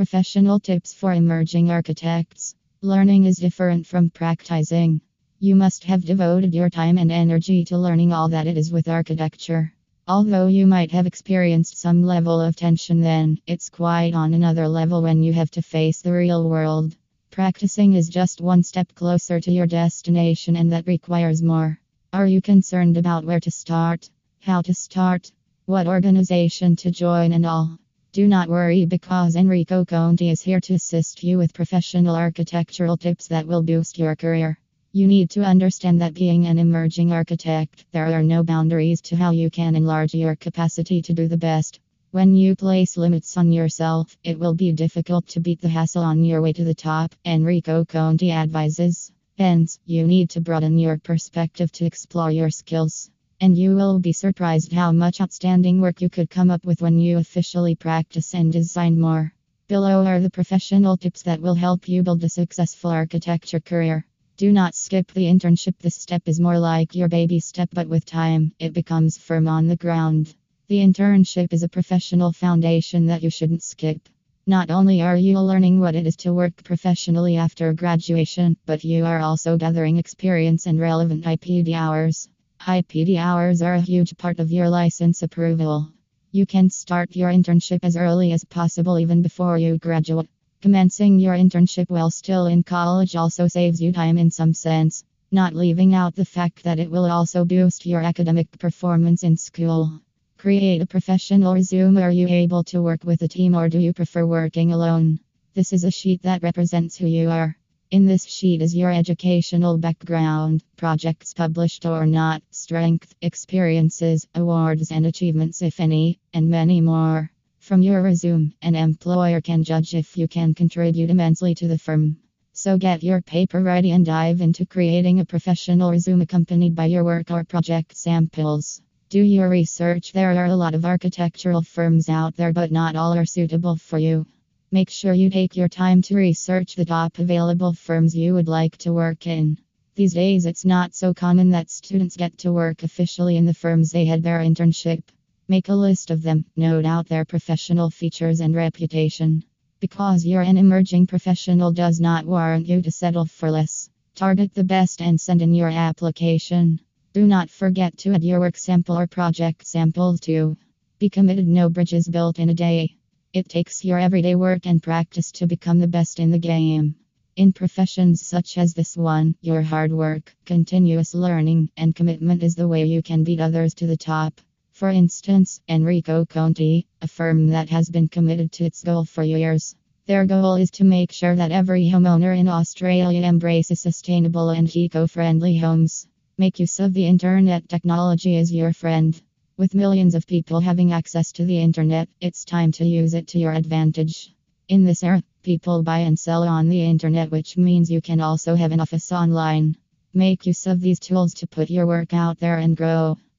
Professional tips for emerging architects. Learning is different from practicing. You must have devoted your time and energy to learning all that it is with architecture. Although you might have experienced some level of tension then, it's quite on another level when you have to face the real world. Practicing is just one step closer to your destination, and that requires more. Are you concerned about where to start? How to start? What organization to join and all? Do not worry because Enrico Conti is here to assist you with professional architectural tips that will boost your career. You need to understand that being an emerging architect, there are no boundaries to how you can enlarge your capacity to do the best. When you place limits on yourself, it will be difficult to beat the hassle on your way to the top, Enrico Conti advises. Hence, you need to broaden your perspective to explore your skills. And you will be surprised how much outstanding work you could come up with when you officially practice and design more. Below are the professional tips that will help you build a successful architecture career. Do not skip the internship. This step is more like your baby step, but with time, it becomes firm on the ground. The internship is a professional foundation that you shouldn't skip. Not only are you learning what it is to work professionally after graduation, but you are also gathering experience and relevant IPD hours. IPD hours are a huge part of your license approval. You can start your internship as early as possible, even before you graduate. Commencing your internship while still in college also saves you time in some sense, not leaving out the fact that it will also boost your academic performance in school. Create a professional resume. Are you able to work with a team or do you prefer working alone? This is a sheet that represents who you are. In this sheet is your educational background, projects published or not, strength, experiences, awards and achievements, if any, and many more. From your resume, an employer can judge if you can contribute immensely to the firm. So get your paper ready and dive into creating a professional resume accompanied by your work or project samples. Do your research. There are a lot of architectural firms out there, but not all are suitable for you. Make sure you take your time to research the top available firms you would like to work in. These days, it's not so common that students get to work officially in the firms they had their internship. Make a list of them, note out their professional features and reputation. Because you're an emerging professional does not warrant you to settle for less. Target the best and send in your application. Do not forget to add your work sample or project samples too. Be committed, no bridges built in a day. It takes your everyday work and practice to become the best in the game. In professions such as this one, your hard work, continuous learning, and commitment is the way you can beat others to the top. For instance, Enrico Conti, a firm that has been committed to its goal for years. Their goal is to make sure that every homeowner in Australia embraces sustainable and eco friendly homes. Make use of the internet. Technology as your friend. With millions of people having access to the internet, it's time to use it to your advantage. In this era, people buy and sell on the internet, which means you can also have an office online. Make use of these tools to put your work out there and grow.